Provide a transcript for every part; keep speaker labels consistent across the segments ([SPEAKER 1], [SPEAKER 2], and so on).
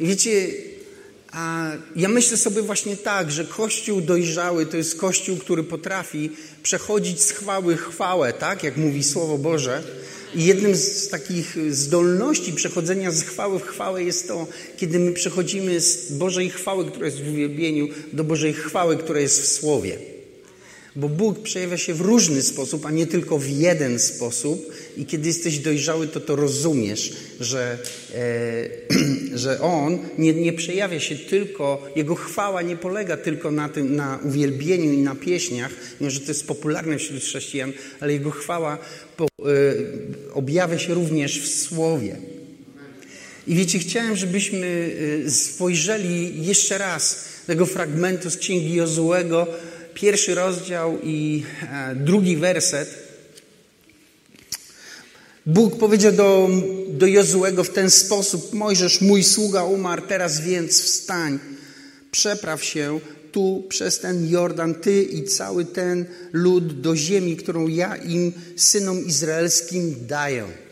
[SPEAKER 1] I wiecie, a ja myślę sobie właśnie tak, że Kościół dojrzały to jest Kościół, który potrafi przechodzić z chwały chwałę, tak jak mówi Słowo Boże. I jednym z takich zdolności przechodzenia z chwały w chwałę jest to, kiedy my przechodzimy z Bożej chwały, która jest w uwielbieniu, do Bożej chwały, która jest w Słowie. Bo Bóg przejawia się w różny sposób, a nie tylko w jeden sposób. I kiedy jesteś dojrzały, to to rozumiesz, że, e, że On nie, nie przejawia się tylko, Jego chwała nie polega tylko na tym, na uwielbieniu i na pieśniach, mimo że to jest popularne wśród chrześcijan, ale Jego chwała po, e, objawia się również w Słowie. I wiecie, chciałem, żebyśmy e, spojrzeli jeszcze raz tego fragmentu z Księgi Jozułego, pierwszy rozdział i e, drugi werset. Bóg powiedział do, do Jozułego w ten sposób: Mojżesz, mój sługa, umarł, teraz więc wstań, przepraw się tu przez ten Jordan, ty i cały ten lud do ziemi, którą ja im, synom izraelskim, daję.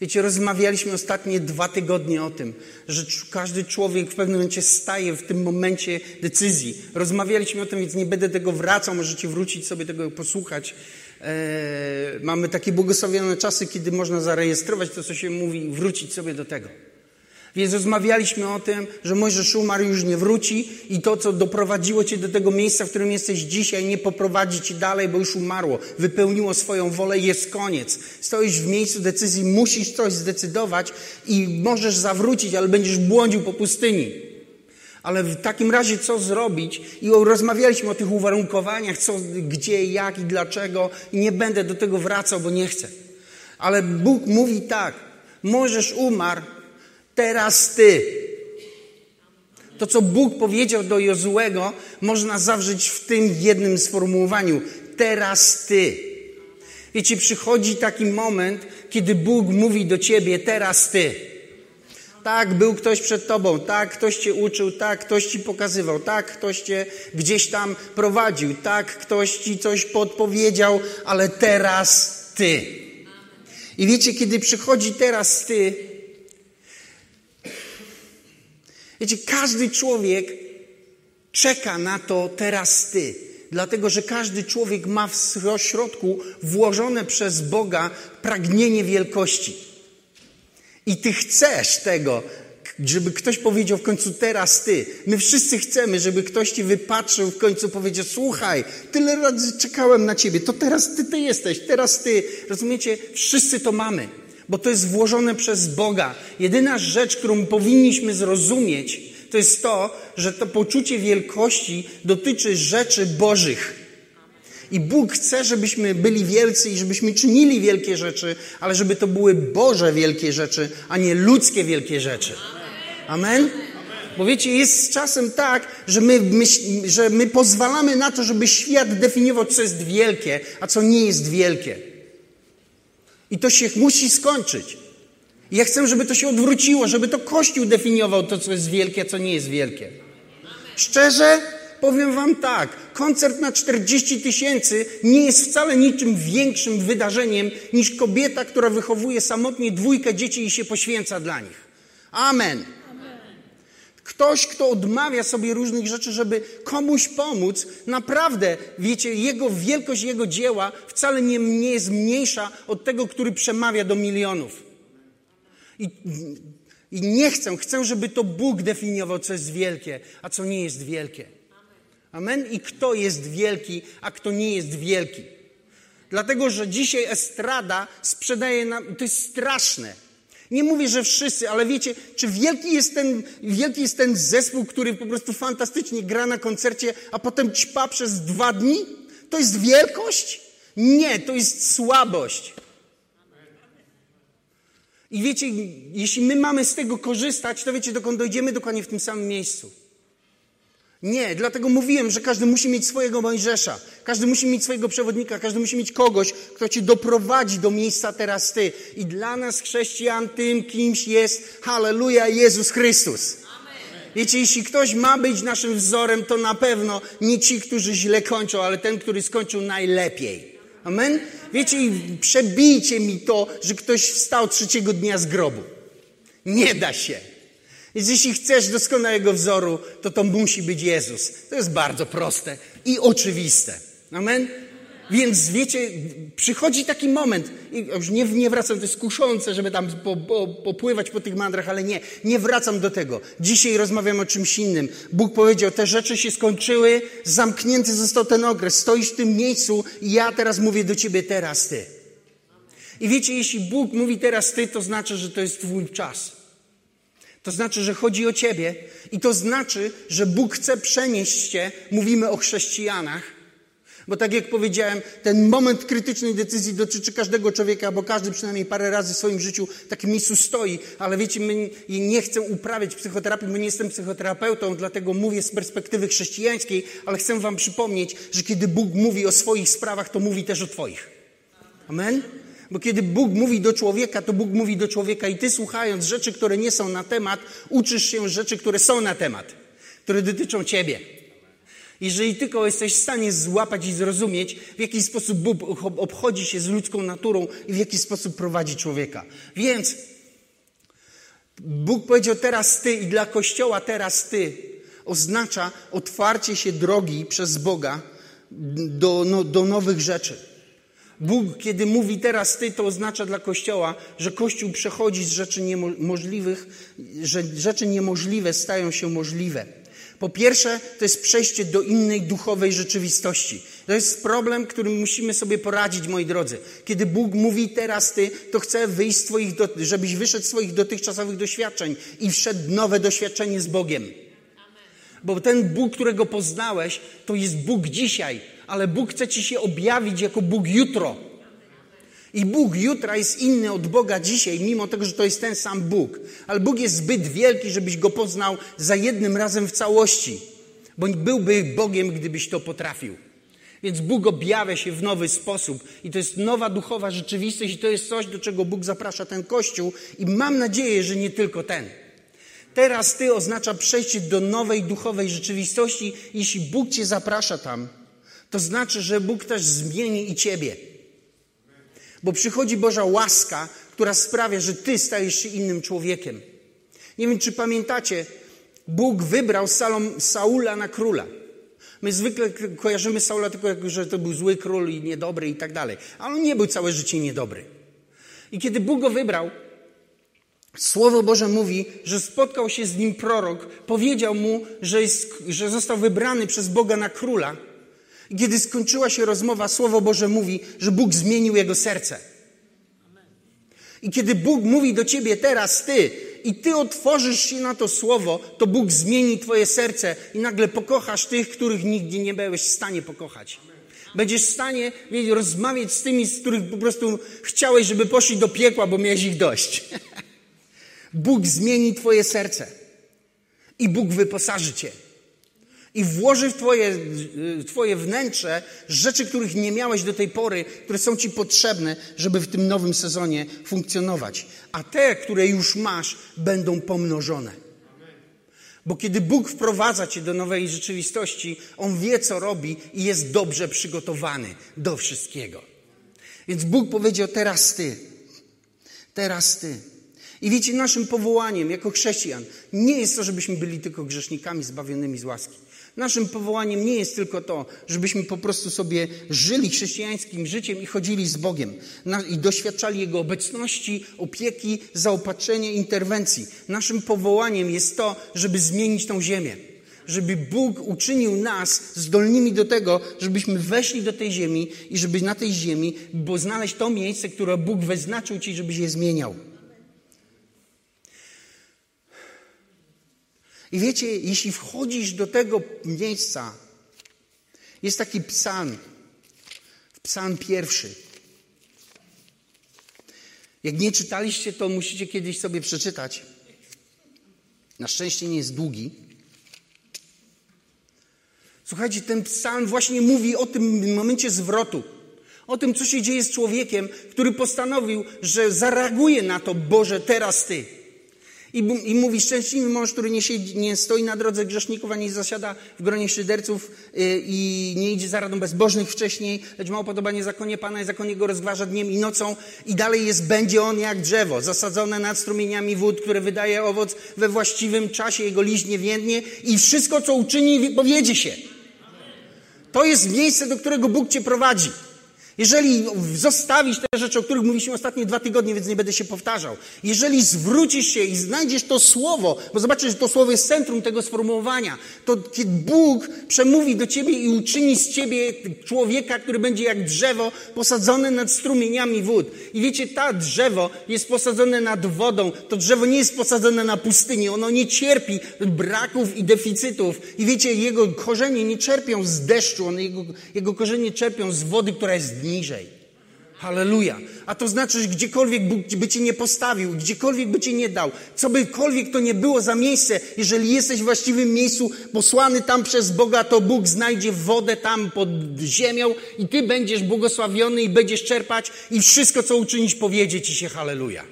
[SPEAKER 1] Wiecie, rozmawialiśmy ostatnie dwa tygodnie o tym, że każdy człowiek w pewnym momencie staje w tym momencie decyzji. Rozmawialiśmy o tym, więc nie będę tego wracał, możecie wrócić sobie tego posłuchać. Eee, mamy takie błogosławione czasy, kiedy można zarejestrować to, co się mówi i wrócić sobie do tego. Więc rozmawialiśmy o tym, że Mojżesz umarł już nie wróci i to, co doprowadziło cię do tego miejsca, w którym jesteś dzisiaj, nie poprowadzi ci dalej, bo już umarło. Wypełniło swoją wolę jest koniec. Stoisz w miejscu decyzji, musisz coś zdecydować i możesz zawrócić, ale będziesz błądził po pustyni. Ale w takim razie co zrobić? I rozmawialiśmy o tych uwarunkowaniach, co, gdzie, jak i dlaczego. I nie będę do tego wracał, bo nie chcę. Ale Bóg mówi tak. Możesz umarł, teraz ty. To, co Bóg powiedział do Jozułego, można zawrzeć w tym jednym sformułowaniu. Teraz ty. Wiecie, przychodzi taki moment, kiedy Bóg mówi do ciebie, teraz ty. Tak, był ktoś przed tobą, tak, ktoś cię uczył, tak, ktoś ci pokazywał, tak, ktoś cię gdzieś tam prowadził, tak, ktoś ci coś podpowiedział, ale teraz ty. I wiecie, kiedy przychodzi teraz ty, Wiecie, każdy człowiek czeka na to teraz ty. Dlatego, że każdy człowiek ma w środku włożone przez Boga pragnienie wielkości. I ty chcesz tego, żeby ktoś powiedział w końcu teraz ty. My wszyscy chcemy, żeby ktoś ci wypatrzył w końcu powiedział, słuchaj, tyle razy czekałem na ciebie, to teraz ty, ty jesteś, teraz ty. Rozumiecie? Wszyscy to mamy bo to jest włożone przez Boga. Jedyna rzecz, którą powinniśmy zrozumieć, to jest to, że to poczucie wielkości dotyczy rzeczy Bożych. I Bóg chce, żebyśmy byli wielcy i żebyśmy czynili wielkie rzeczy, ale żeby to były Boże wielkie rzeczy, a nie ludzkie wielkie rzeczy. Amen? Bo wiecie, jest czasem tak, że my, że my pozwalamy na to, żeby świat definiował, co jest wielkie, a co nie jest wielkie. I to się musi skończyć. I ja chcę, żeby to się odwróciło, żeby to Kościół definiował to, co jest wielkie, a co nie jest wielkie. Szczerze powiem Wam tak, koncert na 40 tysięcy nie jest wcale niczym większym wydarzeniem niż kobieta, która wychowuje samotnie dwójkę dzieci i się poświęca dla nich. Amen. Ktoś, kto odmawia sobie różnych rzeczy, żeby komuś pomóc, naprawdę, wiecie, jego wielkość jego dzieła wcale nie, nie jest mniejsza od tego, który przemawia do milionów. I, I nie chcę, chcę, żeby to Bóg definiował, co jest wielkie, a co nie jest wielkie. Amen? I kto jest wielki, a kto nie jest wielki. Dlatego, że dzisiaj estrada sprzedaje nam, to jest straszne. Nie mówię, że wszyscy, ale wiecie, czy wielki jest, ten, wielki jest ten zespół, który po prostu fantastycznie gra na koncercie, a potem ćpa przez dwa dni? To jest wielkość? Nie, to jest słabość. I wiecie, jeśli my mamy z tego korzystać, to wiecie, dokąd dojdziemy dokładnie w tym samym miejscu. Nie, dlatego mówiłem, że każdy musi mieć swojego Mojżesza, każdy musi mieć swojego przewodnika, każdy musi mieć kogoś, kto ci doprowadzi do miejsca teraz ty. I dla nas, chrześcijan, tym kimś jest, halleluja, Jezus Chrystus. Wiecie, jeśli ktoś ma być naszym wzorem, to na pewno nie ci, którzy źle kończą, ale ten, który skończył najlepiej. Amen? Wiecie, przebijcie mi to, że ktoś wstał trzeciego dnia z grobu. Nie da się. Więc jeśli chcesz doskonałego wzoru, to to musi być Jezus. To jest bardzo proste i oczywiste. Amen? Więc wiecie, przychodzi taki moment, już nie, nie wracam, to jest kuszące, żeby tam po, po, popływać po tych mandrach, ale nie, nie wracam do tego. Dzisiaj rozmawiam o czymś innym. Bóg powiedział, te rzeczy się skończyły, zamknięty został ten okres, stoisz w tym miejscu i ja teraz mówię do ciebie, teraz ty. I wiecie, jeśli Bóg mówi teraz ty, to znaczy, że to jest twój czas. To znaczy, że chodzi o ciebie i to znaczy, że Bóg chce przenieść cię, mówimy o chrześcijanach, bo tak jak powiedziałem, ten moment krytycznej decyzji dotyczy każdego człowieka, bo każdy przynajmniej parę razy w swoim życiu w takim miejscu stoi. Ale wiecie, my nie chcę uprawiać psychoterapii, bo nie jestem psychoterapeutą, dlatego mówię z perspektywy chrześcijańskiej, ale chcę wam przypomnieć, że kiedy Bóg mówi o swoich sprawach, to mówi też o twoich. Amen? Bo kiedy Bóg mówi do człowieka, to Bóg mówi do człowieka i ty słuchając rzeczy, które nie są na temat, uczysz się rzeczy, które są na temat, które dotyczą ciebie. Jeżeli tylko jesteś w stanie złapać i zrozumieć, w jaki sposób Bóg obchodzi się z ludzką naturą i w jaki sposób prowadzi człowieka. Więc Bóg powiedział teraz ty i dla Kościoła teraz ty oznacza otwarcie się drogi przez Boga do, no, do nowych rzeczy. Bóg, kiedy mówi teraz ty, to oznacza dla Kościoła, że Kościół przechodzi z rzeczy niemożliwych, że rzeczy niemożliwe stają się możliwe. Po pierwsze, to jest przejście do innej duchowej rzeczywistości. To jest problem, którym musimy sobie poradzić, moi drodzy. Kiedy Bóg mówi teraz ty, to chce wyjść z twoich, żebyś wyszedł z swoich dotychczasowych doświadczeń i wszedł nowe doświadczenie z Bogiem. Bo ten Bóg, którego poznałeś, to jest Bóg dzisiaj, ale Bóg chce ci się objawić jako Bóg jutro. I Bóg jutra jest inny od Boga dzisiaj, mimo tego, że to jest ten sam Bóg. Ale Bóg jest zbyt wielki, żebyś go poznał za jednym razem w całości. Bo byłby Bogiem, gdybyś to potrafił. Więc Bóg objawia się w nowy sposób. I to jest nowa duchowa rzeczywistość, i to jest coś, do czego Bóg zaprasza ten Kościół. I mam nadzieję, że nie tylko ten. Teraz Ty oznacza przejście do nowej duchowej rzeczywistości. Jeśli Bóg Cię zaprasza tam, to znaczy, że Bóg też zmieni i Ciebie. Bo przychodzi Boża łaska, która sprawia, że Ty stajesz się innym człowiekiem. Nie wiem, czy pamiętacie, Bóg wybrał Salom, Saula na króla. My zwykle kojarzymy Saula tylko że to był zły król i niedobry i tak dalej. Ale on nie był całe życie niedobry. I kiedy Bóg go wybrał, Słowo Boże mówi, że spotkał się z nim prorok, powiedział mu, że, jest, że został wybrany przez Boga na króla. I kiedy skończyła się rozmowa, Słowo Boże mówi, że Bóg zmienił jego serce. I kiedy Bóg mówi do ciebie teraz, ty, i ty otworzysz się na to słowo, to Bóg zmieni twoje serce i nagle pokochasz tych, których nigdy nie byłeś w stanie pokochać. Będziesz w stanie wiecie, rozmawiać z tymi, z których po prostu chciałeś, żeby poszli do piekła, bo miałeś ich dość. Bóg zmieni twoje serce i Bóg wyposaży cię i włoży w twoje, w twoje wnętrze rzeczy, których nie miałeś do tej pory, które są Ci potrzebne, żeby w tym nowym sezonie funkcjonować. A te, które już masz, będą pomnożone. Bo kiedy Bóg wprowadza Cię do nowej rzeczywistości, On wie, co robi i jest dobrze przygotowany do wszystkiego. Więc Bóg powiedział: Teraz Ty, teraz Ty. I wiecie, naszym powołaniem jako chrześcijan nie jest to, żebyśmy byli tylko grzesznikami zbawionymi z łaski. Naszym powołaniem nie jest tylko to, żebyśmy po prostu sobie żyli chrześcijańskim życiem i chodzili z Bogiem i doświadczali Jego obecności, opieki, zaopatrzenia, interwencji. Naszym powołaniem jest to, żeby zmienić tą ziemię. Żeby Bóg uczynił nas zdolnymi do tego, żebyśmy weszli do tej ziemi i żeby na tej ziemi, bo znaleźć to miejsce, które Bóg wyznaczył Ci, żebyś je zmieniał. I wiecie, jeśli wchodzisz do tego miejsca, jest taki psalm, psalm pierwszy. Jak nie czytaliście, to musicie kiedyś sobie przeczytać. Na szczęście nie jest długi. Słuchajcie, ten psalm właśnie mówi o tym momencie zwrotu. O tym, co się dzieje z człowiekiem, który postanowił, że zareaguje na to, Boże, teraz Ty. I, I mówi, szczęśliwy mąż, który nie, siedzi, nie stoi na drodze grzeszników, ani zasiada w gronie szyderców yy, i nie idzie za radą bezbożnych wcześniej, lecz ma upodobanie zakonie Pana i zakonie go rozgważa dniem i nocą i dalej jest, będzie on jak drzewo, zasadzone nad strumieniami wód, które wydaje owoc we właściwym czasie, jego liść nie więdnie i wszystko, co uczyni, powiedzie się. To jest miejsce, do którego Bóg cię prowadzi. Jeżeli zostawisz te rzeczy, o których mówiliśmy ostatnie dwa tygodnie, więc nie będę się powtarzał. Jeżeli zwrócisz się i znajdziesz to słowo, bo zobaczysz, że to słowo jest centrum tego sformułowania, to kiedy Bóg przemówi do ciebie i uczyni z ciebie człowieka, który będzie jak drzewo posadzone nad strumieniami wód. I wiecie, ta drzewo jest posadzone nad wodą. To drzewo nie jest posadzone na pustyni. Ono nie cierpi braków i deficytów. I wiecie, jego korzenie nie czerpią z deszczu, one, jego, jego korzenie czerpią z wody, która jest niżej. Halleluja. A to znaczy, że gdziekolwiek Bóg by cię nie postawił, gdziekolwiek by cię nie dał, co bykolwiek to nie było za miejsce, jeżeli jesteś w właściwym miejscu, posłany tam przez Boga, to Bóg znajdzie wodę tam pod ziemią i ty będziesz błogosławiony i będziesz czerpać i wszystko, co uczynić, powiedzie ci się halleluja.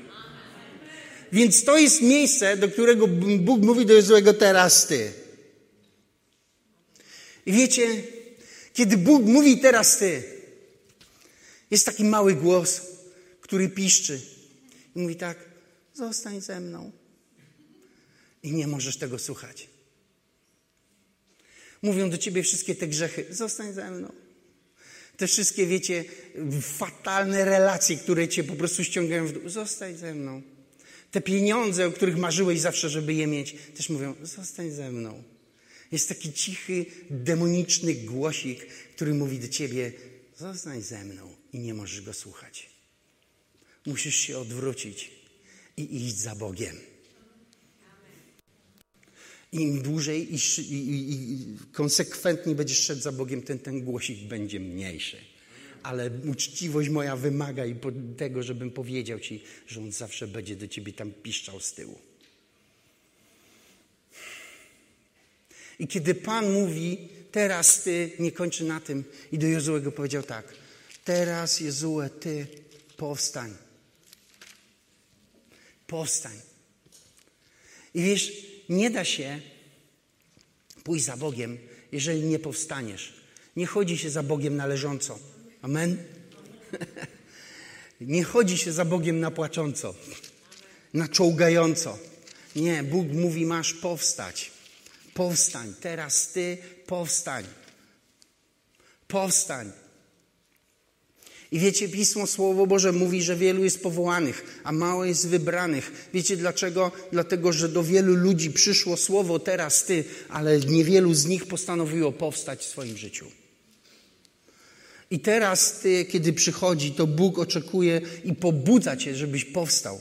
[SPEAKER 1] Więc to jest miejsce, do którego Bóg mówi do Jezuego teraz ty. I wiecie, kiedy Bóg mówi teraz ty, jest taki mały głos, który piszczy i mówi tak: zostań ze mną. I nie możesz tego słuchać. Mówią do ciebie wszystkie te grzechy: zostań ze mną. Te wszystkie, wiecie, fatalne relacje, które cię po prostu ściągają w dół. Zostań ze mną. Te pieniądze, o których marzyłeś zawsze, żeby je mieć, też mówią: zostań ze mną. Jest taki cichy, demoniczny głosik, który mówi do ciebie: zostań ze mną i nie możesz go słuchać. Musisz się odwrócić i iść za Bogiem. Im dłużej i, i, i konsekwentniej będziesz szedł za Bogiem, ten, ten głosik będzie mniejszy. Ale uczciwość moja wymaga i tego, żebym powiedział Ci, że On zawsze będzie do Ciebie tam piszczał z tyłu. I kiedy Pan mówi, teraz Ty, nie kończy na tym, i do Jozułego powiedział tak – Teraz, Jezue, Ty powstań. Powstań. I wiesz, nie da się pójść za Bogiem, jeżeli nie powstaniesz. Nie chodzi się za Bogiem należąco. Amen? nie chodzi się za Bogiem na płacząco, na czołgająco. Nie, Bóg mówi, masz powstać. Powstań. Teraz Ty powstań. Powstań. I wiecie, Pismo Słowo Boże mówi, że wielu jest powołanych, a mało jest wybranych. Wiecie dlaczego? Dlatego, że do wielu ludzi przyszło Słowo teraz Ty, ale niewielu z nich postanowiło powstać w swoim życiu. I teraz Ty, kiedy przychodzi, to Bóg oczekuje i pobudza Cię, żebyś powstał.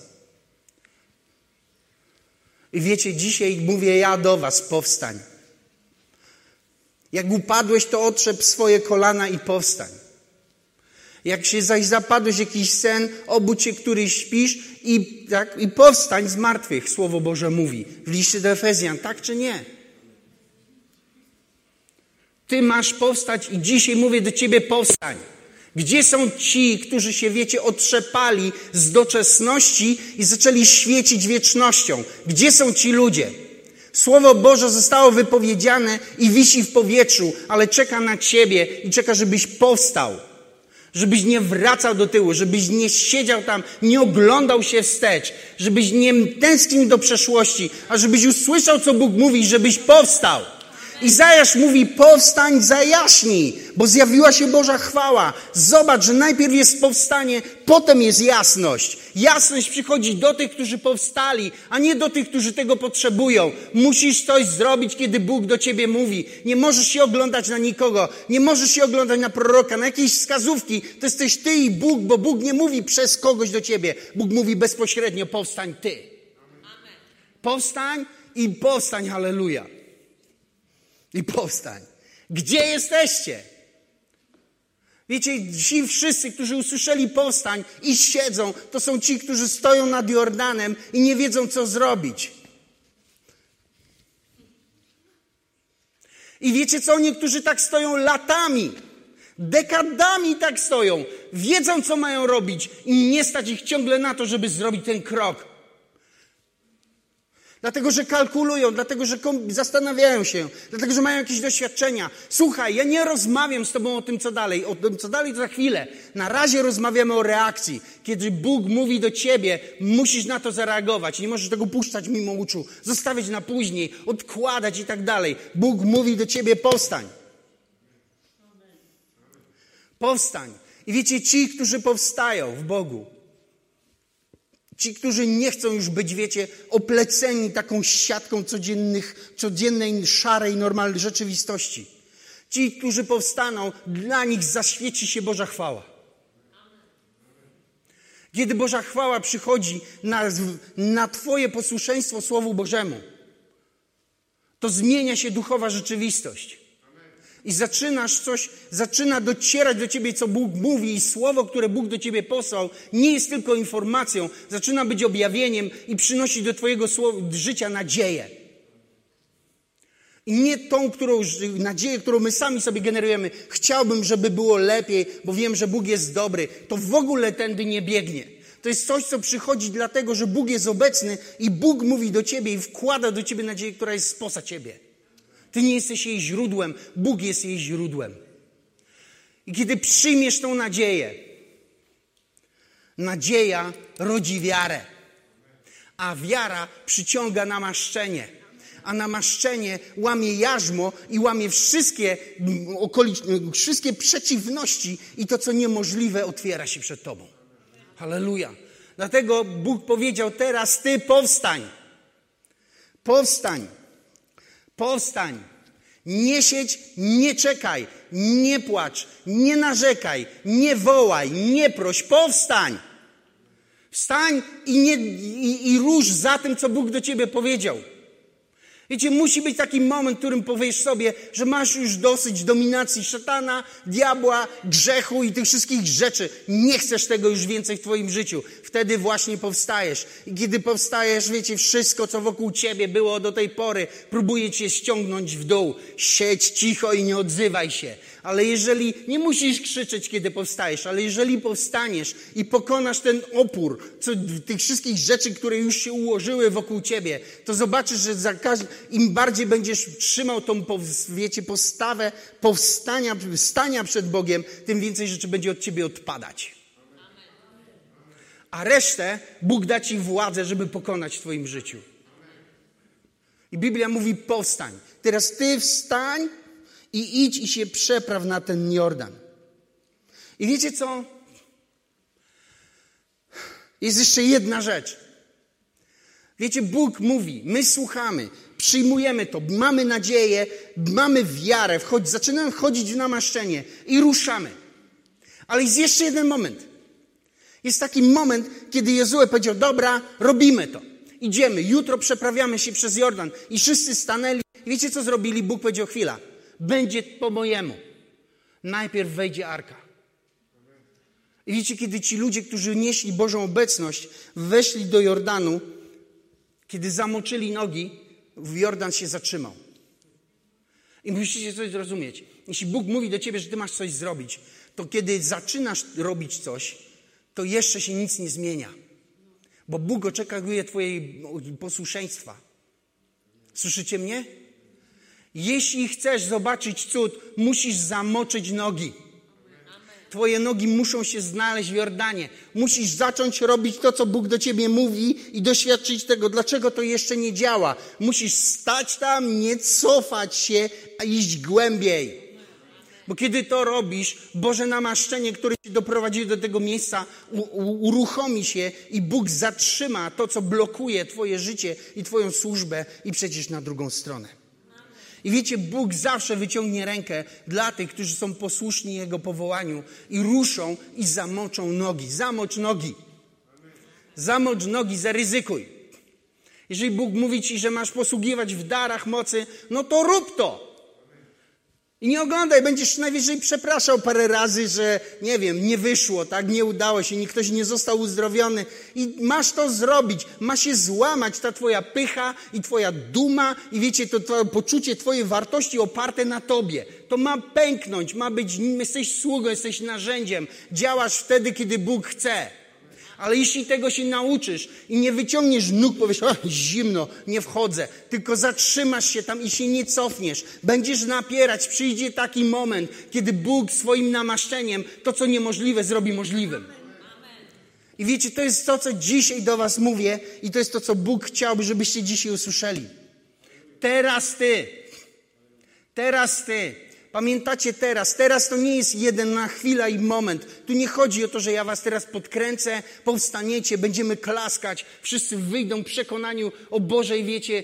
[SPEAKER 1] I wiecie, dzisiaj mówię ja do Was, powstań. Jak upadłeś, to otrzep swoje kolana i powstań. Jak się zaś zapadłeś jakiś sen, obudź się, który śpisz i, tak, i powstań z martwych, Słowo Boże mówi. W liście do Efezjan, tak czy nie? Ty masz powstać i dzisiaj mówię do ciebie powstań. Gdzie są ci, którzy się, wiecie, otrzepali z doczesności i zaczęli świecić wiecznością? Gdzie są ci ludzie? Słowo Boże zostało wypowiedziane i wisi w powietrzu, ale czeka na ciebie i czeka, żebyś powstał. Żebyś nie wracał do tyłu, żebyś nie siedział tam, nie oglądał się wstecz, żebyś nie tęsknił do przeszłości, a żebyś usłyszał, co Bóg mówi, żebyś powstał. Izajasz mówi, powstań, zajaśnij, bo zjawiła się Boża chwała. Zobacz, że najpierw jest powstanie, potem jest jasność. Jasność przychodzi do tych, którzy powstali, a nie do tych, którzy tego potrzebują. Musisz coś zrobić, kiedy Bóg do ciebie mówi. Nie możesz się oglądać na nikogo, nie możesz się oglądać na proroka, na jakieś wskazówki. To jesteś ty i Bóg, bo Bóg nie mówi przez kogoś do ciebie. Bóg mówi bezpośrednio, powstań ty. Powstań i powstań, halleluja i powstań. Gdzie jesteście? Wiecie, ci wszyscy, którzy usłyszeli powstań i siedzą, to są ci, którzy stoją nad Jordanem i nie wiedzą, co zrobić. I wiecie co? Niektórzy tak stoją latami, dekadami tak stoją, wiedzą, co mają robić i nie stać ich ciągle na to, żeby zrobić ten krok. Dlatego, że kalkulują, dlatego, że zastanawiają się, dlatego, że mają jakieś doświadczenia. Słuchaj, ja nie rozmawiam z Tobą o tym, co dalej. O tym, co dalej, to za chwilę. Na razie rozmawiamy o reakcji. Kiedy Bóg mówi do Ciebie, musisz na to zareagować. Nie możesz tego puszczać mimo uczu, zostawiać na później, odkładać i tak dalej. Bóg mówi do Ciebie, powstań. Powstań. I wiecie, ci, którzy powstają w Bogu, Ci, którzy nie chcą już być, wiecie, opleceni taką siatką codziennych, codziennej, szarej, normalnej rzeczywistości. Ci, którzy powstaną, dla nich zaświeci się Boża chwała. Kiedy Boża chwała przychodzi na, na Twoje posłuszeństwo Słowu Bożemu, to zmienia się duchowa rzeczywistość i zaczynasz coś, zaczyna docierać do ciebie, co Bóg mówi, i słowo, które Bóg do ciebie posłał, nie jest tylko informacją, zaczyna być objawieniem i przynosi do twojego życia nadzieję. I nie tą którą, nadzieję, którą my sami sobie generujemy. Chciałbym, żeby było lepiej, bo wiem, że Bóg jest dobry. To w ogóle tędy nie biegnie. To jest coś, co przychodzi dlatego, że Bóg jest obecny i Bóg mówi do ciebie i wkłada do ciebie nadzieję, która jest spoza ciebie. Ty nie jesteś jej źródłem, Bóg jest jej źródłem. I kiedy przyjmiesz tą nadzieję, nadzieja rodzi wiarę, a wiara przyciąga namaszczenie a namaszczenie łamie jarzmo i łamie wszystkie, wszystkie przeciwności i to, co niemożliwe, otwiera się przed Tobą. Halleluja. Dlatego Bóg powiedział teraz, Ty powstań. Powstań. Powstań. Nie siedź, nie czekaj, nie płacz, nie narzekaj, nie wołaj, nie proś, powstań. Wstań i, nie, i, i rusz za tym, co Bóg do ciebie powiedział. Wiecie, musi być taki moment, w którym powiesz sobie, że masz już dosyć dominacji szatana, diabła, grzechu i tych wszystkich rzeczy. Nie chcesz tego już więcej w Twoim życiu. Wtedy właśnie powstajesz. I kiedy powstajesz, wiecie, wszystko, co wokół Ciebie było do tej pory, próbuje Cię ściągnąć w dół. Siedź cicho i nie odzywaj się. Ale jeżeli, nie musisz krzyczeć, kiedy powstajesz, ale jeżeli powstaniesz i pokonasz ten opór, co, tych wszystkich rzeczy, które już się ułożyły wokół Ciebie, to zobaczysz, że za im bardziej będziesz trzymał tą, wiecie, postawę powstania, stania przed Bogiem, tym więcej rzeczy będzie od ciebie odpadać. A resztę Bóg da ci władzę, żeby pokonać w twoim życiu. I Biblia mówi powstań. Teraz ty wstań i idź i się przepraw na ten Jordan. I wiecie co? Jest jeszcze jedna rzecz. Wiecie, Bóg mówi, my słuchamy, przyjmujemy to, mamy nadzieję, mamy wiarę, zaczynamy wchodzić w namaszczenie i ruszamy. Ale jest jeszcze jeden moment. Jest taki moment, kiedy Jezue powiedział, dobra, robimy to. Idziemy, jutro przeprawiamy się przez Jordan. I wszyscy stanęli. I wiecie, co zrobili? Bóg powiedział, chwila, będzie po mojemu. Najpierw wejdzie arka. I wiecie, kiedy ci ludzie, którzy nieśli Bożą obecność, weszli do Jordanu, kiedy zamoczyli nogi, Jordan się zatrzymał. I musicie coś zrozumieć. Jeśli Bóg mówi do ciebie, że ty masz coś zrobić, to kiedy zaczynasz robić coś, to jeszcze się nic nie zmienia. Bo Bóg oczekuje twojej posłuszeństwa. Słyszycie mnie? Jeśli chcesz zobaczyć cud, musisz zamoczyć nogi. Twoje nogi muszą się znaleźć w Jordanie. Musisz zacząć robić to, co Bóg do ciebie mówi i doświadczyć tego, dlaczego to jeszcze nie działa. Musisz stać tam, nie cofać się, a iść głębiej. Bo kiedy to robisz, Boże namaszczenie, które cię doprowadzi do tego miejsca, uruchomi się i Bóg zatrzyma to, co blokuje Twoje życie i Twoją służbę i przecież na drugą stronę. I wiecie, Bóg zawsze wyciągnie rękę dla tych, którzy są posłuszni Jego powołaniu i ruszą i zamoczą nogi. Zamocz nogi. Zamocz nogi, zaryzykuj. Jeżeli Bóg mówi ci, że masz posługiwać w darach mocy, no to rób to. I nie oglądaj, będziesz najwyżej przepraszał parę razy, że nie wiem, nie wyszło, tak, nie udało się, nikt ktoś nie został uzdrowiony. I masz to zrobić, ma się złamać ta twoja pycha i twoja duma i wiecie, to poczucie twojej wartości oparte na tobie. To ma pęknąć, ma być, jesteś sługą, jesteś narzędziem. Działasz wtedy, kiedy Bóg chce. Ale jeśli tego się nauczysz i nie wyciągniesz nóg, powiesz, zimno, nie wchodzę, tylko zatrzymasz się tam i się nie cofniesz, będziesz napierać, przyjdzie taki moment, kiedy Bóg swoim namaszczeniem to, co niemożliwe, zrobi możliwym. I wiecie, to jest to, co dzisiaj do Was mówię, i to jest to, co Bóg chciałby, żebyście dzisiaj usłyszeli. Teraz Ty, teraz Ty Pamiętacie teraz, teraz to nie jest jedna chwila i moment. Tu nie chodzi o to, że ja was teraz podkręcę, powstaniecie, będziemy klaskać, wszyscy wyjdą przekonaniu o Bożej, wiecie,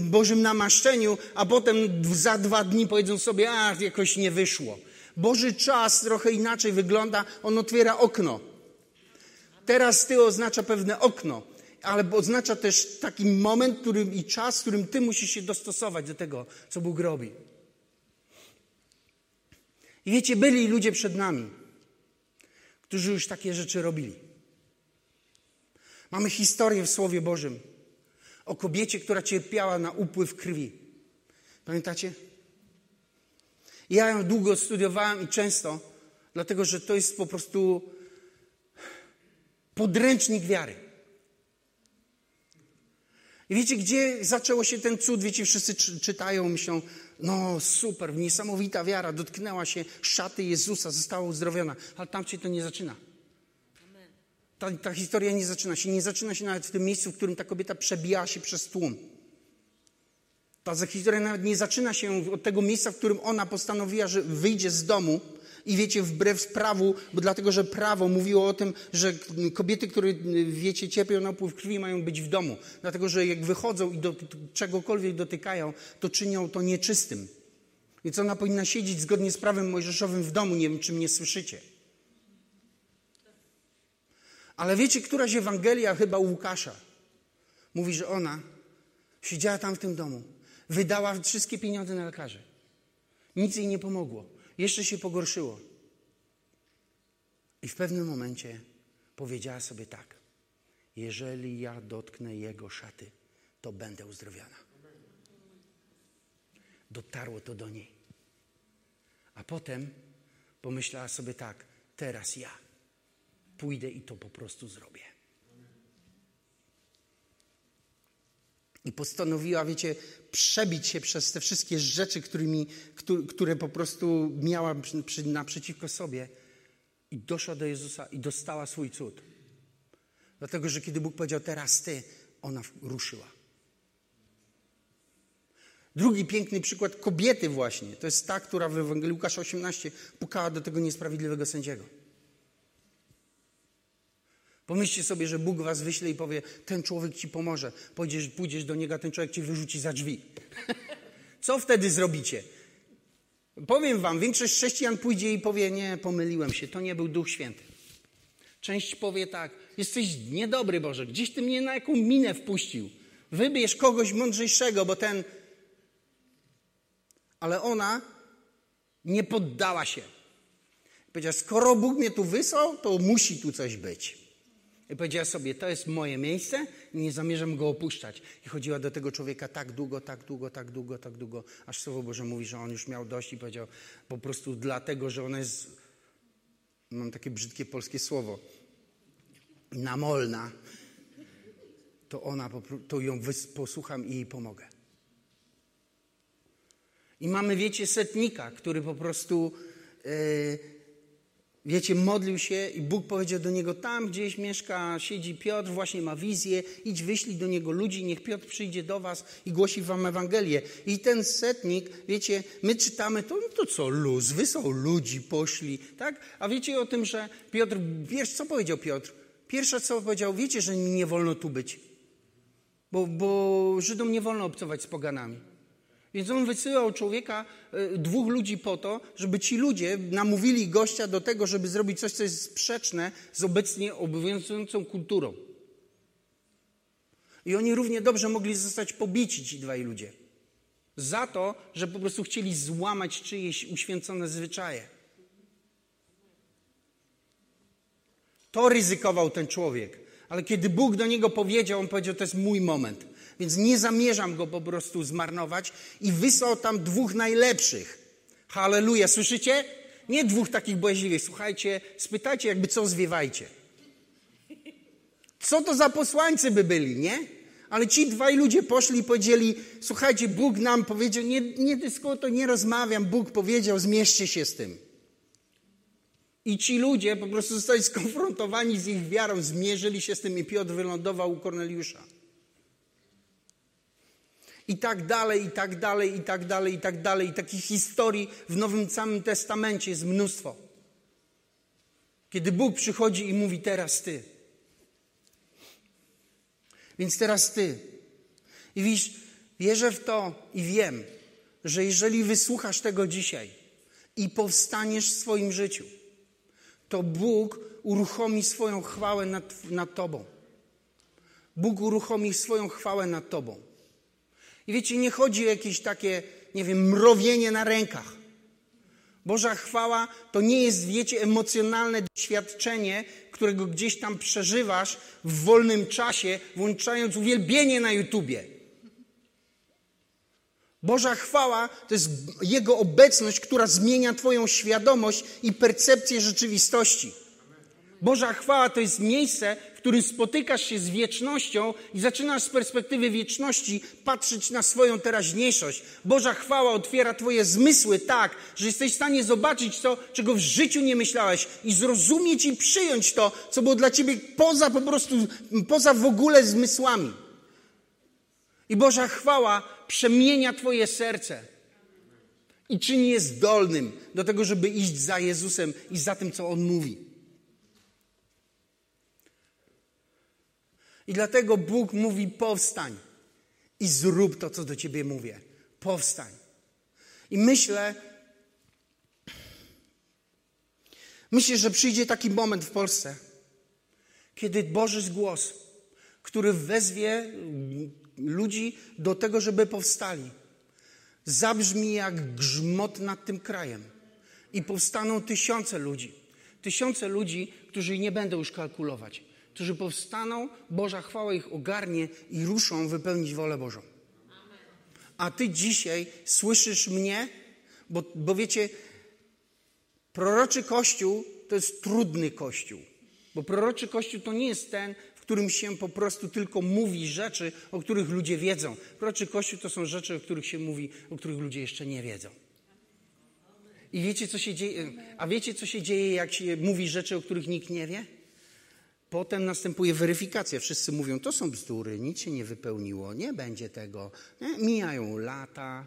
[SPEAKER 1] Bożym namaszczeniu, a potem za dwa dni powiedzą sobie, a jakoś nie wyszło. Boży czas trochę inaczej wygląda, on otwiera okno. Teraz ty oznacza pewne okno, ale oznacza też taki moment którym, i czas, w którym ty musisz się dostosować do tego, co Bóg robi. I wiecie, byli ludzie przed nami, którzy już takie rzeczy robili. Mamy historię w Słowie Bożym o kobiecie, która cierpiała na upływ krwi. Pamiętacie? Ja ją długo studiowałem i często, dlatego że to jest po prostu podręcznik wiary. I wiecie, gdzie zaczęło się ten cud? Wiecie, wszyscy czytają, myślą, no super, niesamowita wiara, dotknęła się szaty Jezusa, została uzdrowiona. Ale tam się to nie zaczyna. Ta, ta historia nie zaczyna się. Nie zaczyna się nawet w tym miejscu, w którym ta kobieta przebijała się przez tłum. Ta historia nawet nie zaczyna się od tego miejsca, w którym ona postanowiła, że wyjdzie z domu i wiecie, wbrew prawu, bo dlatego, że prawo mówiło o tym, że kobiety, które, wiecie, cierpią na upływ krwi, mają być w domu. Dlatego, że jak wychodzą i do czegokolwiek dotykają, to czynią to nieczystym. Więc ona powinna siedzieć zgodnie z prawem mojżeszowym w domu. Nie wiem, czy mnie słyszycie. Ale wiecie, któraś Ewangelia, chyba Łukasza, mówi, że ona siedziała tam w tym domu, wydała wszystkie pieniądze na lekarzy. Nic jej nie pomogło. Jeszcze się pogorszyło. I w pewnym momencie powiedziała sobie tak: Jeżeli ja dotknę jego szaty, to będę uzdrowiona. Dotarło to do niej. A potem pomyślała sobie tak: Teraz ja pójdę i to po prostu zrobię. I postanowiła, wiecie, przebić się przez te wszystkie rzeczy, którymi, które po prostu miała naprzeciwko sobie. I doszła do Jezusa i dostała swój cud. Dlatego, że kiedy Bóg powiedział, teraz ty, ona ruszyła. Drugi piękny przykład kobiety właśnie. To jest ta, która w Ewangelii Łukasza 18 pukała do tego niesprawiedliwego sędziego. Pomyślcie sobie, że Bóg was wyśle i powie, ten człowiek ci pomoże. Pójdziesz, pójdziesz do niego, ten człowiek ci wyrzuci za drzwi. Co wtedy zrobicie? Powiem wam, większość chrześcijan pójdzie i powie, nie, pomyliłem się, to nie był Duch Święty. Część powie tak, jesteś niedobry Boże, gdzieś ty mnie na jaką minę wpuścił. Wybierz kogoś mądrzejszego, bo ten... Ale ona nie poddała się. Powiedziała, skoro Bóg mnie tu wysłał, to musi tu coś być. I powiedziała sobie, to jest moje miejsce nie zamierzam go opuszczać. I chodziła do tego człowieka tak długo, tak długo, tak długo, tak długo, aż Słowo Boże mówi, że on już miał dość i powiedział, po prostu dlatego, że ona jest, mam takie brzydkie polskie słowo, namolna, to ona, to ją posłucham i jej pomogę. I mamy, wiecie, setnika, który po prostu... Yy, Wiecie, modlił się i Bóg powiedział do niego, tam gdzieś mieszka, siedzi Piotr, właśnie ma wizję, idź wyślij do niego ludzi, niech Piotr przyjdzie do was i głosi wam Ewangelię. I ten setnik, wiecie, my czytamy, to, no to co, luz, wysłał ludzi, poszli, tak? A wiecie o tym, że Piotr, wiesz, co powiedział Piotr? Pierwsze, co powiedział, wiecie, że nie wolno tu być, bo, bo Żydom nie wolno obcować z poganami. Więc on wysyłał człowieka, e, dwóch ludzi po to, żeby ci ludzie namówili gościa do tego, żeby zrobić coś, co jest sprzeczne z obecnie obowiązującą kulturą. I oni równie dobrze mogli zostać pobici, ci dwaj ludzie. Za to, że po prostu chcieli złamać czyjeś uświęcone zwyczaje. To ryzykował ten człowiek. Ale kiedy Bóg do niego powiedział, on powiedział: To jest mój moment więc nie zamierzam go po prostu zmarnować i wysłał tam dwóch najlepszych. Halleluja, słyszycie? Nie dwóch takich bojaźliwych. Słuchajcie, spytajcie, jakby co zwiewajcie. Co to za posłańcy by byli, nie? Ale ci dwaj ludzie poszli i powiedzieli, słuchajcie, Bóg nam powiedział, nie, nie dyskutuj, nie rozmawiam, Bóg powiedział, zmierzcie się z tym. I ci ludzie po prostu zostali skonfrontowani z ich wiarą, zmierzyli się z tym i Piotr wylądował u Korneliusza. I tak dalej, i tak dalej, i tak dalej, i tak dalej. I takich historii w Nowym samym Testamencie jest mnóstwo. Kiedy Bóg przychodzi i mówi teraz ty. Więc teraz ty. I widzisz, wierzę w to i wiem, że jeżeli wysłuchasz tego dzisiaj i powstaniesz w swoim życiu, to Bóg uruchomi swoją chwałę nad, nad Tobą. Bóg uruchomi swoją chwałę nad Tobą. I wiecie, nie chodzi o jakieś takie, nie wiem, mrowienie na rękach. Boża chwała to nie jest, wiecie, emocjonalne doświadczenie, którego gdzieś tam przeżywasz w wolnym czasie, włączając uwielbienie na YouTubie. Boża chwała to jest Jego obecność, która zmienia Twoją świadomość i percepcję rzeczywistości. Boża chwała to jest miejsce, którym spotykasz się z wiecznością i zaczynasz z perspektywy wieczności patrzeć na swoją teraźniejszość. Boża chwała otwiera Twoje zmysły tak, że jesteś w stanie zobaczyć to, czego w życiu nie myślałeś i zrozumieć i przyjąć to, co było dla Ciebie poza po prostu, poza w ogóle zmysłami. I Boża chwała przemienia Twoje serce i czyni je zdolnym do tego, żeby iść za Jezusem i za tym, co On mówi. I dlatego Bóg mówi: powstań i zrób to, co do ciebie mówię. Powstań. I myślę, myślę, że przyjdzie taki moment w Polsce, kiedy Boży głos, który wezwie ludzi do tego, żeby powstali, zabrzmi jak grzmot nad tym krajem. I powstaną tysiące ludzi. Tysiące ludzi, którzy nie będą już kalkulować którzy powstaną, Boża chwała ich ogarnie i ruszą wypełnić wolę Bożą. A ty dzisiaj słyszysz mnie, bo, bo wiecie, proroczy kościół to jest trudny kościół. Bo proroczy kościół to nie jest ten, w którym się po prostu tylko mówi rzeczy, o których ludzie wiedzą. Proroczy kościół to są rzeczy, o których się mówi, o których ludzie jeszcze nie wiedzą. I wiecie, co się dzieje? A wiecie, co się dzieje, jak się mówi rzeczy, o których nikt nie wie? Potem następuje weryfikacja. Wszyscy mówią, to są bzdury, nic się nie wypełniło, nie będzie tego. Nie? Mijają lata,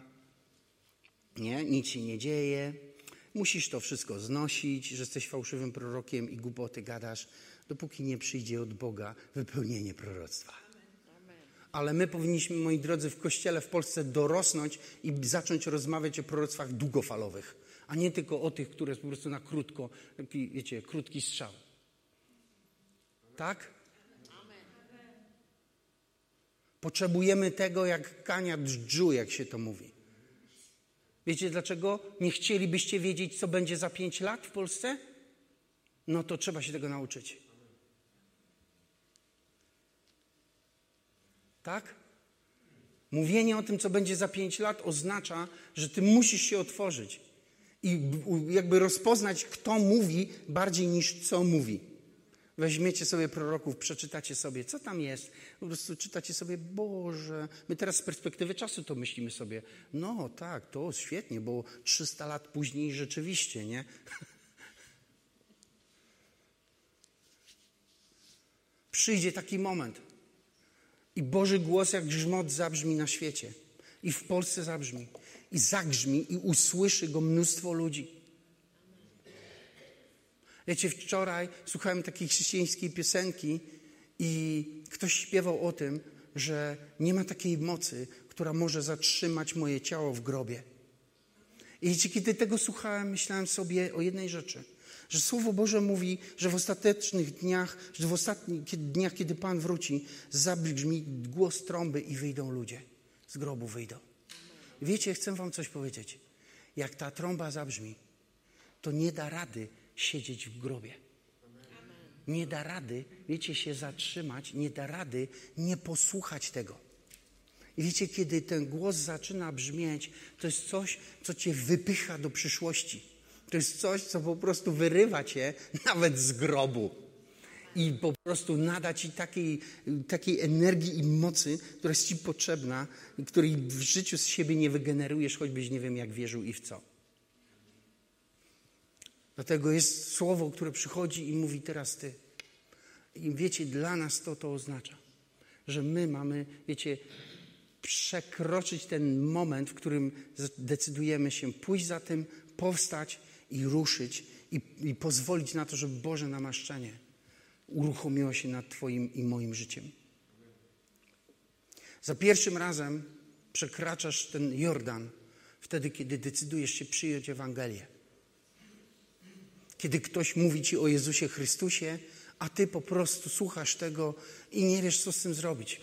[SPEAKER 1] nie? nic się nie dzieje. Musisz to wszystko znosić, że jesteś fałszywym prorokiem i głupoty gadasz, dopóki nie przyjdzie od Boga wypełnienie proroctwa. Ale my powinniśmy, moi drodzy, w kościele w Polsce dorosnąć i zacząć rozmawiać o proroctwach długofalowych, a nie tylko o tych, które po prostu na krótko, taki, wiecie, krótki strzał. Tak? Potrzebujemy tego jak kania dżdżu, jak się to mówi. Wiecie dlaczego? Nie chcielibyście wiedzieć, co będzie za pięć lat w Polsce? No to trzeba się tego nauczyć. Tak? Mówienie o tym, co będzie za pięć lat, oznacza, że ty musisz się otworzyć i jakby rozpoznać, kto mówi bardziej niż co mówi. Weźmiecie sobie proroków, przeczytacie sobie, co tam jest. Po prostu czytacie sobie, Boże. My teraz z perspektywy czasu to myślimy sobie, no tak, to świetnie, bo 300 lat później rzeczywiście, nie? Przyjdzie taki moment i Boży głos jak grzmot zabrzmi na świecie. I w Polsce zabrzmi. I zagrzmi i usłyszy go mnóstwo ludzi. Wiecie, wczoraj słuchałem takiej chrześcijańskiej piosenki i ktoś śpiewał o tym, że nie ma takiej mocy, która może zatrzymać moje ciało w grobie. I kiedy tego słuchałem, myślałem sobie o jednej rzeczy. Że Słowo Boże mówi, że w ostatecznych dniach, że w ostatnich dniach, kiedy Pan wróci, zabrzmi głos trąby i wyjdą ludzie. Z grobu wyjdą. Wiecie, chcę wam coś powiedzieć. Jak ta trąba zabrzmi, to nie da rady siedzieć w grobie. Nie da rady, wiecie, się zatrzymać, nie da rady nie posłuchać tego. I wiecie, kiedy ten głos zaczyna brzmieć, to jest coś, co cię wypycha do przyszłości. To jest coś, co po prostu wyrywa cię nawet z grobu. i po prostu nada Ci takiej, takiej energii i mocy, która jest Ci potrzebna, której w życiu z siebie nie wygenerujesz, choćbyś nie wiem jak wierzył i w co. Dlatego jest słowo, które przychodzi i mówi teraz Ty. I wiecie, dla nas to to oznacza, że my mamy, wiecie, przekroczyć ten moment, w którym decydujemy się pójść za tym, powstać i ruszyć i, i pozwolić na to, żeby Boże namaszczenie uruchomiło się nad Twoim i moim życiem. Za pierwszym razem przekraczasz ten Jordan wtedy, kiedy decydujesz się przyjąć Ewangelię. Kiedy ktoś mówi Ci o Jezusie Chrystusie, a Ty po prostu słuchasz tego i nie wiesz, co z tym zrobić.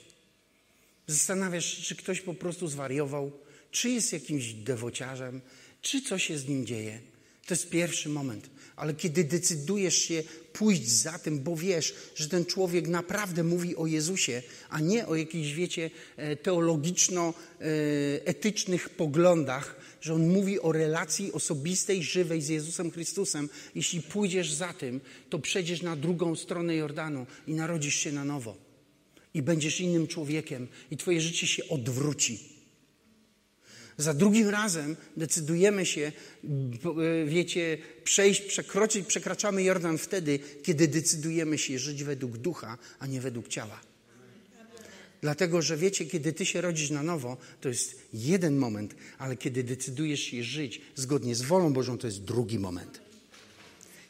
[SPEAKER 1] Zastanawiasz się, czy ktoś po prostu zwariował, czy jest jakimś dewociarzem, czy coś się z nim dzieje. To jest pierwszy moment. Ale kiedy decydujesz się pójść za tym, bo wiesz, że ten człowiek naprawdę mówi o Jezusie, a nie o jakichś, wiecie, e, teologiczno-etycznych poglądach, że on mówi o relacji osobistej, żywej z Jezusem Chrystusem. Jeśli pójdziesz za tym, to przejdziesz na drugą stronę Jordanu i narodzisz się na nowo. I będziesz innym człowiekiem, i Twoje życie się odwróci. Za drugim razem decydujemy się, e, wiecie, przejść, przekroczyć, przekraczamy Jordan wtedy, kiedy decydujemy się żyć według ducha, a nie według ciała. Dlatego, że wiecie, kiedy ty się rodzisz na nowo, to jest jeden moment, ale kiedy decydujesz się żyć zgodnie z wolą Bożą, to jest drugi moment.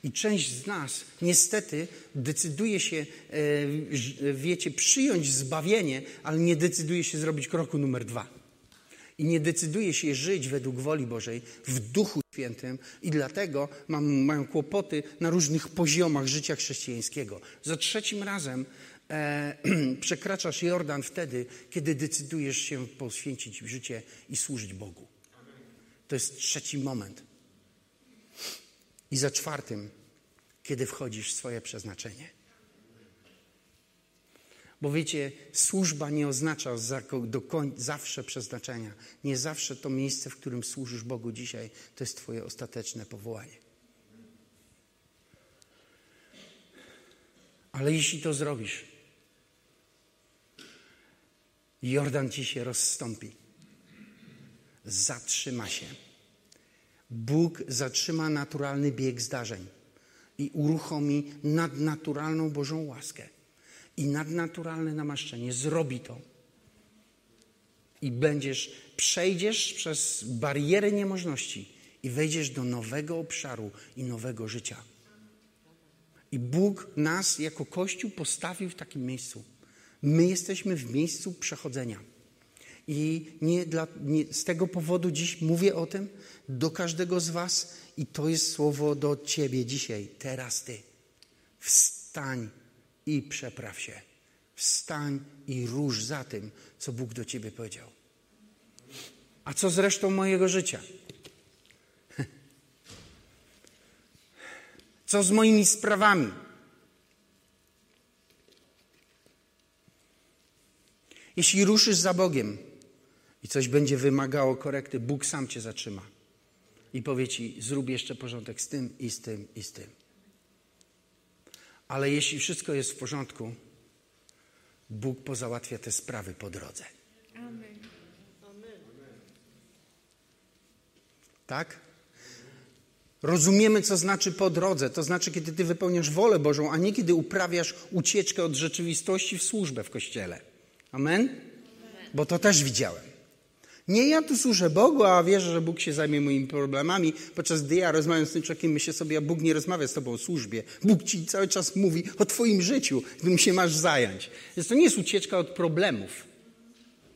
[SPEAKER 1] I część z nas niestety decyduje się, e, wiecie, przyjąć zbawienie, ale nie decyduje się zrobić kroku numer dwa i nie decyduje się żyć według woli Bożej w Duchu Świętym i dlatego mam, mają kłopoty na różnych poziomach życia chrześcijańskiego. Za trzecim razem e, przekraczasz Jordan wtedy, kiedy decydujesz się poświęcić życie i służyć Bogu. To jest trzeci moment. I za czwartym, kiedy wchodzisz w swoje przeznaczenie. Bo wiecie, służba nie oznacza do zawsze przeznaczenia. Nie zawsze to miejsce, w którym służysz Bogu dzisiaj, to jest Twoje ostateczne powołanie. Ale jeśli to zrobisz, Jordan ci się rozstąpi. Zatrzyma się. Bóg zatrzyma naturalny bieg zdarzeń i uruchomi nadnaturalną Bożą łaskę i nadnaturalne namaszczenie zrobi to. I będziesz, przejdziesz przez barierę niemożności i wejdziesz do nowego obszaru i nowego życia. I Bóg nas jako Kościół postawił w takim miejscu. My jesteśmy w miejscu przechodzenia. I nie dla, nie, z tego powodu dziś mówię o tym do każdego z Was, i to jest słowo do Ciebie dzisiaj, teraz Ty. Wstań i przepraw się. Wstań i rusz za tym, co Bóg do ciebie powiedział. A co z resztą mojego życia? Co z moimi sprawami? Jeśli ruszysz za Bogiem i coś będzie wymagało korekty, Bóg sam cię zatrzyma i powie ci: zrób jeszcze porządek z tym i z tym i z tym. Ale jeśli wszystko jest w porządku, Bóg pozałatwia te sprawy po drodze. Amen. Tak? Rozumiemy, co znaczy po drodze. To znaczy, kiedy ty wypełniasz wolę Bożą, a nie kiedy uprawiasz ucieczkę od rzeczywistości w służbę w kościele. Amen? Bo to też widziałem. Nie ja tu służę Bogu, a wierzę, że Bóg się zajmie moimi problemami, podczas gdy ja rozmawiam z tym człowiekiem, myślę sobie, a Bóg nie rozmawia z tobą o służbie. Bóg ci cały czas mówi o twoim życiu, którym się masz zająć. Więc to nie jest ucieczka od problemów.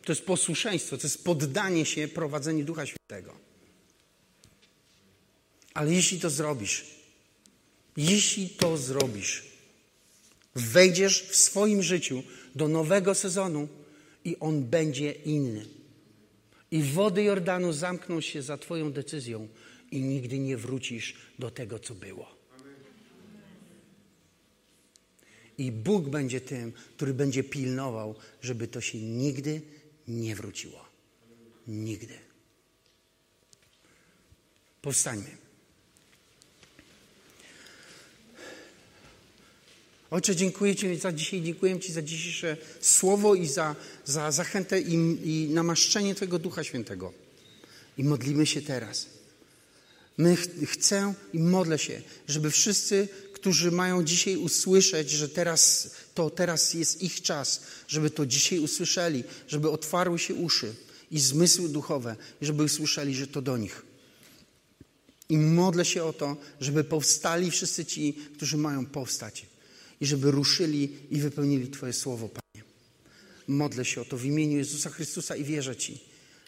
[SPEAKER 1] To jest posłuszeństwo, to jest poddanie się prowadzeniu Ducha Świętego. Ale jeśli to zrobisz, jeśli to zrobisz, wejdziesz w swoim życiu do nowego sezonu i on będzie inny. I wody Jordanu zamkną się za Twoją decyzją i nigdy nie wrócisz do tego, co było. I Bóg będzie tym, który będzie pilnował, żeby to się nigdy nie wróciło. Nigdy. Powstańmy. Ojcze, dziękuję Ci za dzisiaj, dziękuję Ci za dzisiejsze słowo i za, za zachętę i, i namaszczenie Twojego Ducha Świętego. I modlimy się teraz. My ch chcę i modlę się, żeby wszyscy, którzy mają dzisiaj usłyszeć, że teraz to teraz jest ich czas, żeby to dzisiaj usłyszeli, żeby otwarły się uszy i zmysły duchowe, żeby usłyszeli, że to do nich. I modlę się o to, żeby powstali wszyscy ci, którzy mają powstać i żeby ruszyli i wypełnili Twoje słowo, Panie. Modlę się o to w imieniu Jezusa Chrystusa i wierzę Ci,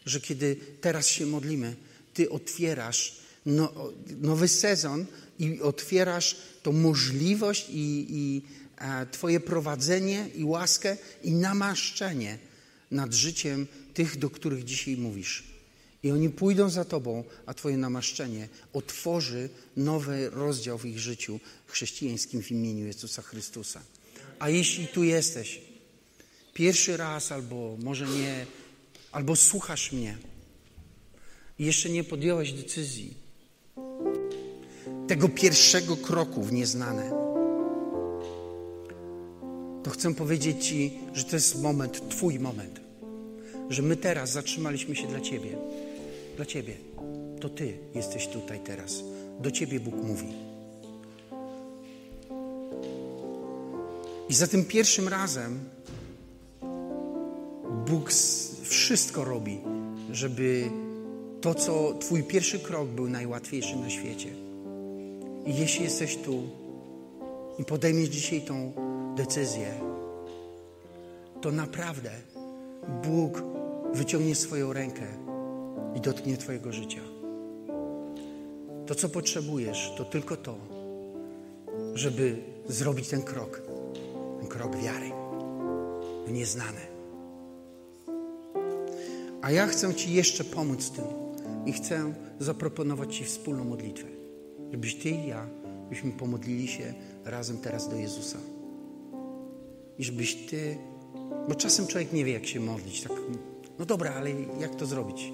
[SPEAKER 1] że kiedy teraz się modlimy, Ty otwierasz no, nowy sezon i otwierasz tą możliwość i, i e, Twoje prowadzenie i łaskę i namaszczenie nad życiem tych, do których dzisiaj mówisz. I oni pójdą za Tobą, a Twoje namaszczenie otworzy nowy rozdział w ich życiu chrześcijańskim w imieniu Jezusa Chrystusa. A jeśli tu jesteś, pierwszy raz albo może nie, albo słuchasz mnie i jeszcze nie podjąłeś decyzji, tego pierwszego kroku w nieznane, to chcę powiedzieć Ci, że to jest moment, Twój moment, że my teraz zatrzymaliśmy się dla Ciebie. Dla Ciebie. To Ty jesteś tutaj teraz. Do Ciebie Bóg mówi. I za tym pierwszym razem Bóg wszystko robi, żeby to, co Twój pierwszy krok był najłatwiejszy na świecie. I jeśli jesteś tu i podejmiesz dzisiaj tą decyzję, to naprawdę Bóg wyciągnie swoją rękę i dotknie Twojego życia. To, co potrzebujesz, to tylko to, żeby zrobić ten krok, ten krok wiary w nieznane. A ja chcę Ci jeszcze pomóc tym i chcę zaproponować Ci wspólną modlitwę, żebyś Ty i ja, byśmy pomodlili się razem teraz do Jezusa. I żebyś Ty, bo czasem człowiek nie wie, jak się modlić, tak, no dobra, ale jak to zrobić?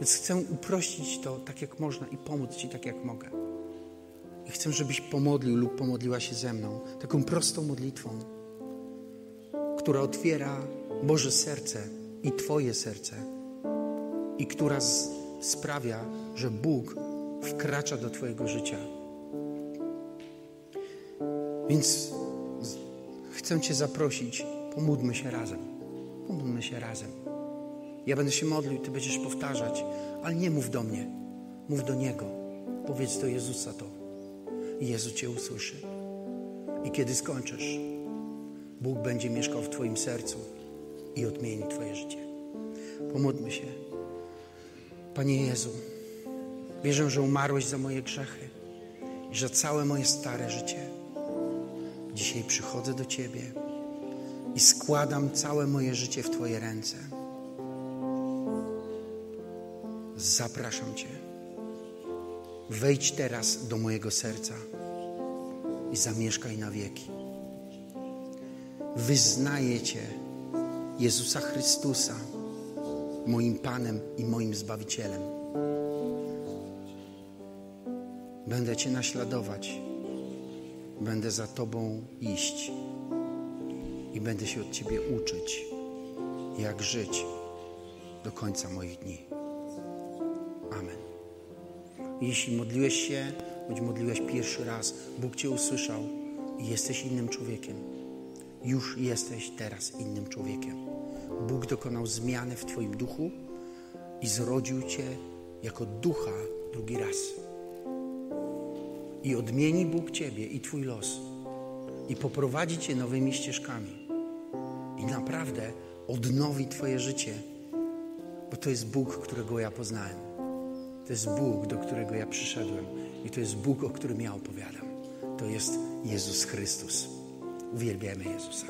[SPEAKER 1] Więc chcę uprościć to tak, jak można i pomóc Ci tak, jak mogę. I chcę, żebyś pomodlił lub pomodliła się ze mną taką prostą modlitwą, która otwiera Boże serce i Twoje serce i która sprawia, że Bóg wkracza do Twojego życia. Więc chcę Cię zaprosić, pomódlmy się razem. Pomódlmy się razem. Ja będę się modlił, Ty będziesz powtarzać, ale nie mów do mnie, mów do Niego. Powiedz do Jezusa to. I Jezus Cię usłyszy. I kiedy skończysz, Bóg będzie mieszkał w Twoim sercu i odmieni Twoje życie. Pomódlmy się. Panie Jezu, wierzę, że umarłeś za moje grzechy i że całe moje stare życie. Dzisiaj przychodzę do Ciebie i składam całe moje życie w Twoje ręce. Zapraszam Cię. Wejdź teraz do mojego serca i zamieszkaj na wieki. Wyznaję Cię, Jezusa Chrystusa, moim Panem i moim Zbawicielem. Będę Cię naśladować, będę za Tobą iść i będę się od Ciebie uczyć, jak żyć do końca moich dni. Jeśli modliłeś się, bądź modliłeś pierwszy raz, Bóg Cię usłyszał i jesteś innym człowiekiem. Już jesteś teraz innym człowiekiem. Bóg dokonał zmiany w Twoim duchu i zrodził Cię jako ducha drugi raz. I odmieni Bóg Ciebie i Twój los i poprowadzi Cię nowymi ścieżkami. I naprawdę odnowi Twoje życie, bo to jest Bóg, którego ja poznałem. To jest Bóg, do którego ja przyszedłem i to jest Bóg, o którym ja opowiadam. To jest Jezus Chrystus. Uwielbiamy Jezusa.